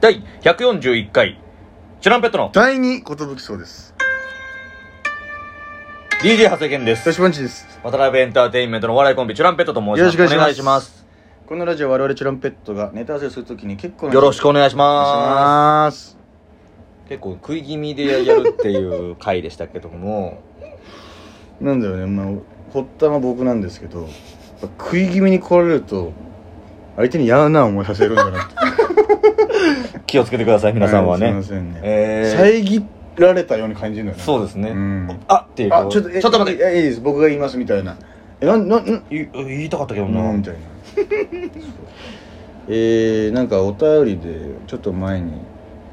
第141回チュランペットの。第二寿そうです DJ 長谷健です。よしパンチです。渡辺エンターテインメントのお笑いコンビチュランペットと申します。よろしくお願いします。このラジオは我々チュランペットがネタ合わせするときに結構なよろしくお願いしお願いしまますす。結構食い気味でやるっていう回でしたけども。なんだよね。まあ発端は僕なんですけどやっぱ食い気味に来られると相手に嫌な思いさせるんだなって気をつけてください皆さんはね、いすいませんね、えー。遮られたように感じるんだよね。そうですね、うん。あっていうあちょっとえちょっと待って。いやいいです。僕が言いますみたいな。えなんなん言いたかったけどうな、んみたいな。えー、なんかお便りでちょっと前に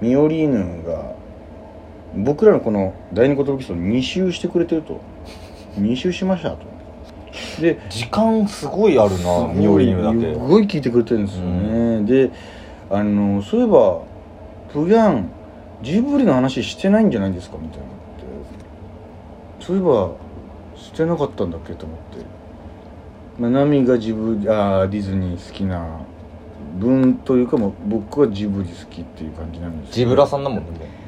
ミオリーヌが僕らのこの第二言武器を2周してくれてると。2周しましたと。で時間すごいあるなミオリーヌだけすごい聞いてくれてるんですよね、であのそういえばプギャンジブリの話してないんじゃないですかみたいな。ってそういえばしてなかったんだっけと思って。まあナミがジブリあーディズニー好きな分というかもう僕はジブリ好きっていう感じなんですジブラさんだもんね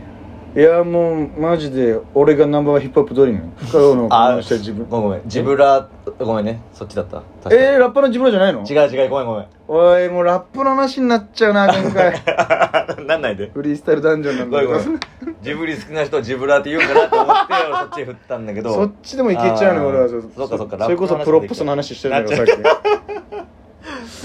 いやもうマジで俺がナンバーワンヒップホップドリーム不可能のあ話した自分ごめんジブラごめんね。そっちだった。えー、ラッパーのジブラじゃないの？違う違うごめんごめん。おいもうラップの話になっちゃうな今回 なんないで。フリースタイルダンジョンなんだけど。ごめんごめん。ジブリ好きな人はジブラって言うんかなと思って俺そっちへ振ったんだけど。そっちでもいけちゃうの俺はそっかそっかそれこそプロップスの話してるんだからさ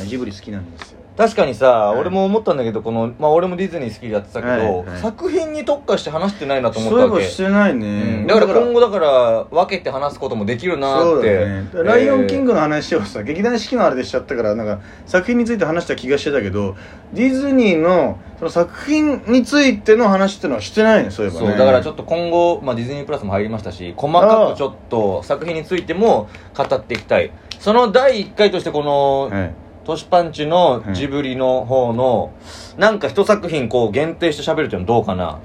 っき ジブリ好きなんですよ確かにさ、い。俺も思ったんだけどこの、まあ、俺もディズニー好きでやってたけど、はいはい作品に特化して話してないなと思っそういえばたわけしてないうん。ね、だから今後だから分けて話すこともできるなそうってライオンキングの話をさ劇団四季のあれでしちゃったからなんか作品について話した気がしてたけどディズニーのその作品についての話ってのはしてないねそういえばね。そうだからちょっと今後、まあ、ディズニープラスも入りましたし細かくちょっと作品についても語っていきたい。その第1回としてこの、はいトシパンチのジブリの方の、なんか一作品こう限定して喋るっていうのどうかな？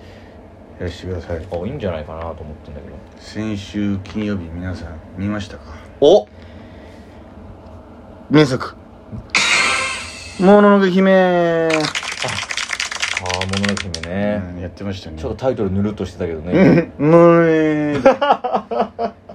やらしてください。あいいんじゃないかなと思ってんだけど。先週金曜日皆さん見ましたか？お！名作「もののけ姫」ああもののけ姫ね、うんやってましたね。ちょっとタイトルぬるっとしてたけどね、う んもうね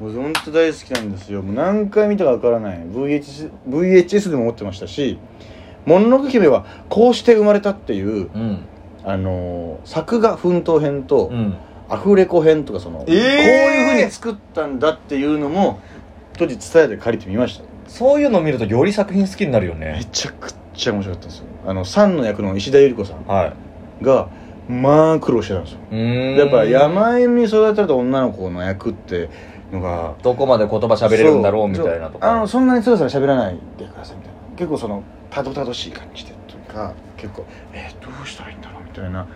もう本当大好きなんですよ。もう何回見たかわからない。VHS, VHS でも持ってましたし「もののけ姫」はこうして生まれたっていう、うん。あのー作画奮闘編と、うん。アフレコ編とかその、えー！こういうふうに作ったんだっていうのも当時伝えで借りてみました。そういうのを見るとより作品好きになるよめねちゃくちゃ面白かったですよ。あのサンの役の石田ゆり子さんはい。がまあ苦労してたんですよ。やっぱ山犬に育てられた女の子の役ってのがどこまで言葉喋れるんだろうみたいなとそうあのかそんなにつらつら喋らないでくださいみたいな。結構そのたどたどしい感じでというか結構えー、どうしたらいいんだろうみたいな。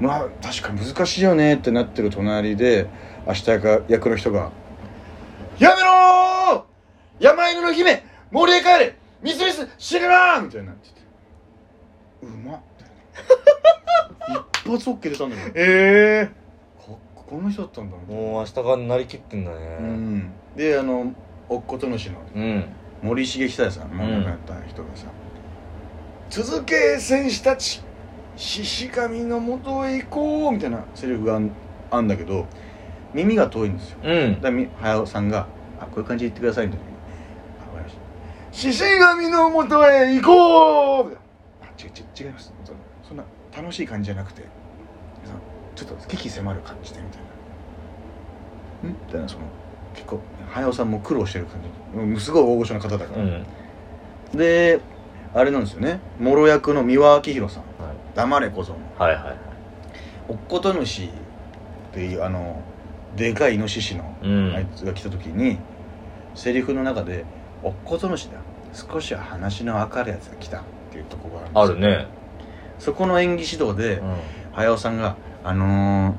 まあ確かに難しいよねってなってる隣で明日役の人が「やめろー山犬の姫森へ帰れミスミス死ぬな!」みたいになってて「うまっ」一発 OK 出たんだけど。えここの人だったんだ。もう明日がなりきってんだね。うん。であのおっことのしのうん。森重久彌さんも亡くなった人がさ「続け戦士たち獅子神のもとへ行こう」みたいなセリフがあんあんだけど耳が遠いんですよ。うん。だからみ隼さんが「あこういう感じで言ってください」みたいな「あわかりました。獅子神のもとへ行こう」みたいな。あ違う違う違います。そんな楽しい感じじゃなくて。そのちょっと危機迫る感じでみたいな「ん?」みたいなその結構隼さんも苦労してる感じ。うんすごい大御所の方だから、うん。であれなんですよね。もろ役の三輪明宏さん。はい「黙れ小僧」はいはいおっこと主っていうあのでかいイノシシのうん。あいつが来た時に、セリフの中で「おっこと主だ。少しは話の分かるやつが来た」っていうところがあるんですよ。あるね。そこの演技指導でうん。駿さんが「あのー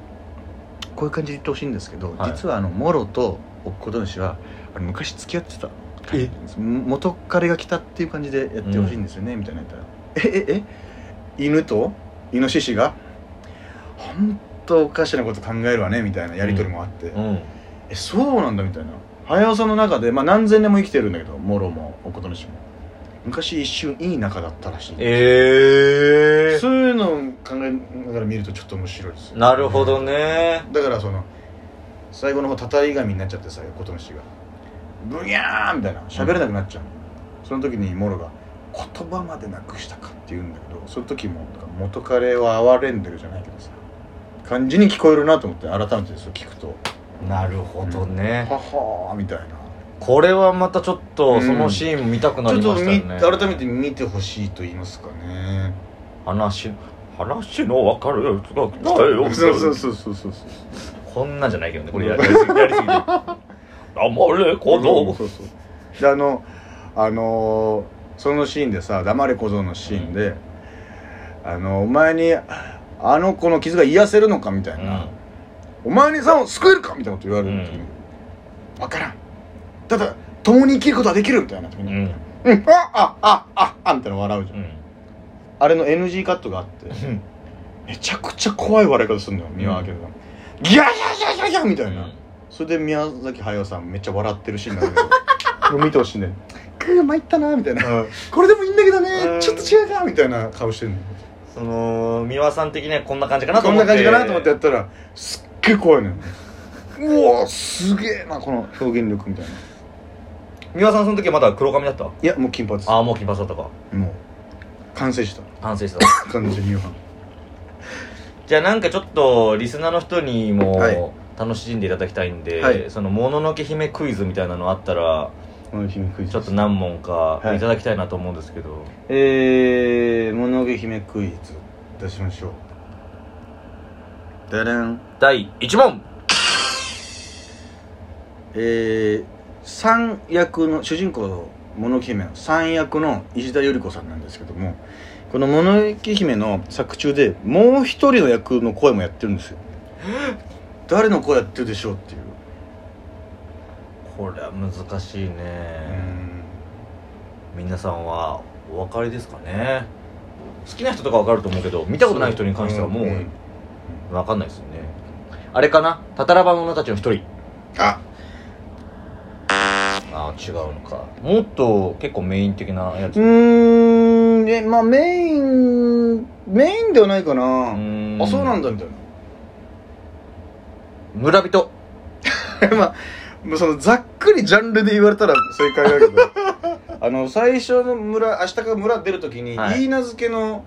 こういう感じで言ってほしいんですけど、はい。実はあのモロとおっこと主はあの昔付き合ってたえ？元彼が来たっていう感じでやってほしいんですよね、みたいな言ったら「えええ？犬と？イノシシが？本当おかしなこと考えるわね」みたいなやり取りもあって「うん。えそうなんだ」みたいな。駿さんの中で、まあ、何千年も生きてるんだけどモロもおこと主も昔一瞬いい仲だったらしいええそういうの考えながら見るとちょっと面白いですよ。なるほどね。だからその最後の方たたり神になっちゃってさ琴虫が。ブギャーンみたいな。喋れなくなっちゃうの、その時にモロが「言葉までなくしたか」って言うんだけどその時も元彼は哀れんでるじゃないけどさ。感じに聞こえるなと思って改めてそれ聞くと。なるほど「ね、ははー」みたいなこれはまたちょっとうん。そのシーンも見たくなりちょっとみましたよね、改めて見てほしいと言いますかね。話話の分かるやつが来たよそうそうそうそうそうそうこんなんじゃないけどねこれ。ややりすぎやりす黙れ小僧。そうそうであのあのーそのシーンでさ「黙れ小僧」のシーンで、あのお前にあの子の傷が癒せるのかみたいな、お前にさを救えるかみたいなこと言われる時に、分からんただ共に生きることはできるみたいな時にうん「うん、あああああみたいな笑うじゃん、うん。あれの NG カットがあってうん。めちゃくちゃ怖い笑い方するのよ三輪明宏さん、ギャーギャーギャーギャーギャーみたいな、それで宮崎駿さんめっちゃ笑ってるシーンなんだけどもう 見てほしいねくー参ったなみたいな、これでもいいんだけどね、うん。ちょっと違うかみたいな顔してるの。その三輪さん的にはこんな感じかなとこん思って。な感じかなと思ってやったらすっげえ怖いのよ。うわすげえなこの表現力みたいな三輪さんその時はまだ黒髪だった？いやもう金髪。ああもう金髪だったか。もう完成した。反省した。完全に夕飯。じゃあなんかちょっとリスナーの人にもはい。楽しんでいただきたいんで、はい。そのもののけ姫クイズみたいなのあったらこの姫クイズ。ちょっと何問かはい。いただきたいなと思うんですけど、えー、物のけ姫クイズ出しましょう。でれん第1問。えー、三役の主人公の物置姫の三役の石田ゆり子さんなんですけどもこの物置姫の作中でもう一人の役の声もやってるんですよ。誰の声やってるでしょうっていう。これは難しいね、うん。皆さんはお分かりですかね？好きな人とか分かると思うけど見たことない人に関してはもうう。ん。分かんないですよね。あれかな？タタラバ者たちの一人。あ違うのか。もっと結構メイン的なやつ。うーん。えまあメインメインではないかな。あそうなんだみたい村人。な まあそのざっくりジャンルで言われたら正解だけど。あの最初の村明日から村出るときに、はい。い、い名付けの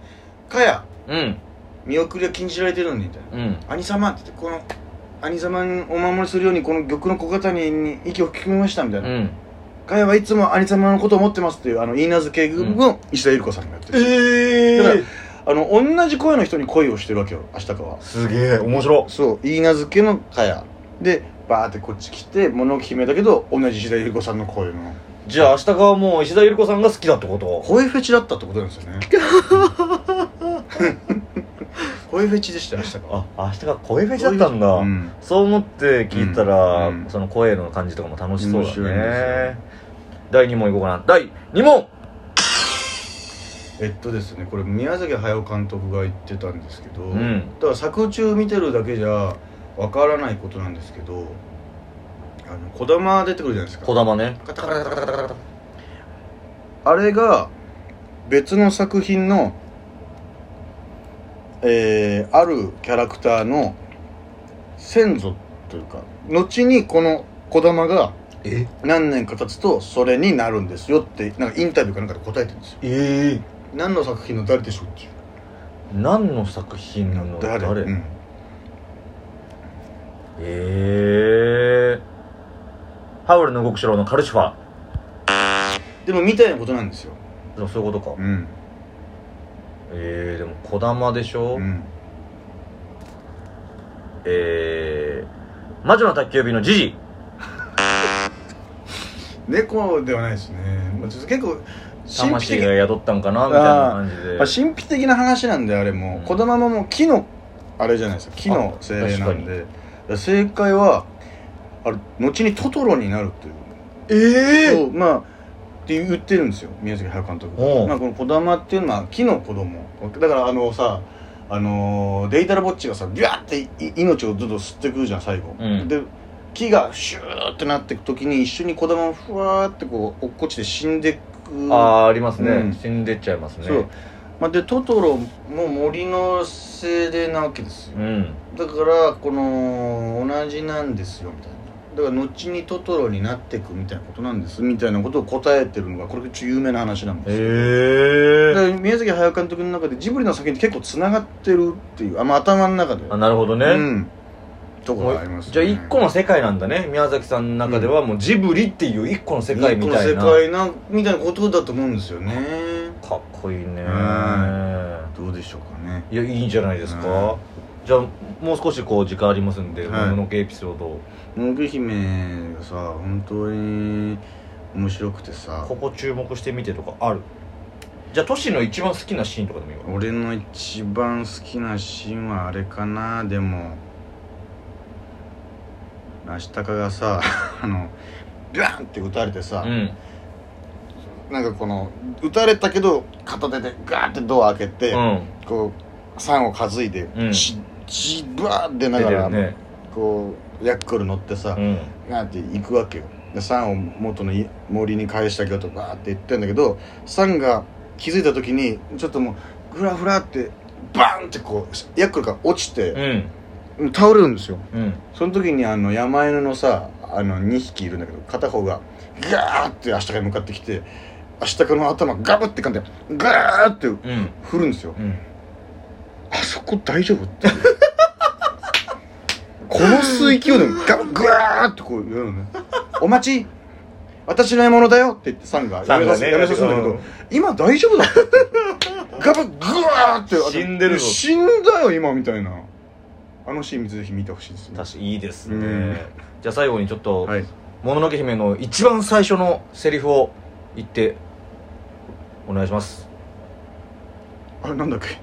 かやうん。見送りは禁じられてるのにみたいな。うん。兄様って言ってこの兄様にお守りするようにこの玉の小型に息を吹き込みましたみたいうな、んかやはいつも兄様のことを思ってますっていうあの言い名付けを石田ゆり子さんがやってる、えだからあの同じ声の人に恋をしてるわけよ明日からは。すげえ面白そう言い名付けのかやでバーってこっち来て物置姫だけど同じ石田ゆり子さんの声の。じゃあ明日がもう石田ゆり子さんが好きだってこと？声フェチだったってことなんですよね 声フェチでした明日が。あ明日が声フェチだったんだ、うん。そう思って聞いたら、うんうん。その声の感じとかも楽しそうだね。第2問いこうかな。第2問。えっとですねこれ宮崎駿監督が言ってたんですけど、ん。だから作中見てるだけじゃわからないことなんですけどあの児玉出てくるじゃないですか。児玉ね。カタカタカタカタカタ。あれが別の作品のえー、あるキャラクターの先祖というか後にこの児玉がえ？何年か経つとそれになるんですよってなんかインタビューかなんかで答えてるんですよ。え何の作品の誰でしょうっていう。何の作品の？誰？うん。えー、ハウルの動く城のカルシファー。でもみたいなことなんですよ。でもそういうことか、うんえー、でも児玉でしょ、うん。えー、魔女の宅急便のジジ 猫ではないですね、まあ、ちょっと結構神秘魂的が宿ったんかな？みたいな感じで。まあ、神秘的な話なんであれも、うん。子供ももう木のあれじゃないですか。木の精霊なんで。正解はあれ後にトトロになるっていう。えそうまあって言ってるんですよ宮崎駿監督まあ、この児玉っていうのは木の子供。だからあのさあのーデイタラボッチがさビャーってい命をずっと吸ってくるじゃん最後、うん。で木がシューってなってく時に一緒に子供もふわーってこう落っこちて死んでく。ああありますね、うん。死んでっちゃいますね。そう。まあ、でトトロも森の精霊なわけですよ。うん。だからこの同じなんですよみたいなだから後にトトロになっていくみたいなことなんですみたいなことを答えてるのがこれが有名な話なんですよ。へえ宮崎駿監督の中でジブリの作品って結構つながってるっていうあ、まあ、頭の中で。あなるほどね、うん。とこがあります、ね、じゃあ一個の世界なんだね。宮崎さんの中ではもうジブリっていう一個の世界みたいな。一個の世界なみたいなことだと思うんですよね。かっこいいね。はどうでしょうかね。いやいいんじゃないですか、うんじゃあもう少しこう時間ありますんで、はい。もののけエピソードを。もぐ姫がさ本当に面白くてさ。ここ注目してみてとかある？じゃあトシの一番好きなシーンとかでもいいわ。俺の一番好きなシーンはあれかな。でもアシタカがさ あのビャンって撃たれてさ、うん。なんかこの撃たれたけど片手でガーってドア開けて、うん。こう酸を担いで、うん血血バーって出な出がら、ね。こうヤックル乗ってさ、うん。ガーって行くわけよ。でサンを元のい森に返してあげようとバーって言ってんだけどサンが気づいた時にちょっともうフラフラってバーンってこうヤックルが落ちて、うん。倒れるんですよ。うん。その時にあの山犬のさあの2匹いるんだけど片方がガーって明日に向かってきて明日の頭ガブってかんでガーってうん。振るんですよ。うんこ大丈夫って。いう殺す勢いでガブガーってこうやるのね「お待ち。私の獲物だよ」って言ってサンがやめさせねやめさせるんだけど、うん。今大丈夫だったってガブグワーって死んでるぞ。死んだよ今みたいな。あのシーンぜひ見てほしいですね。確かにいいですね、うん。じゃあ最後にちょっと、はい。もののけ姫の一番最初のセリフを言ってお願いします。あれなんだっけ？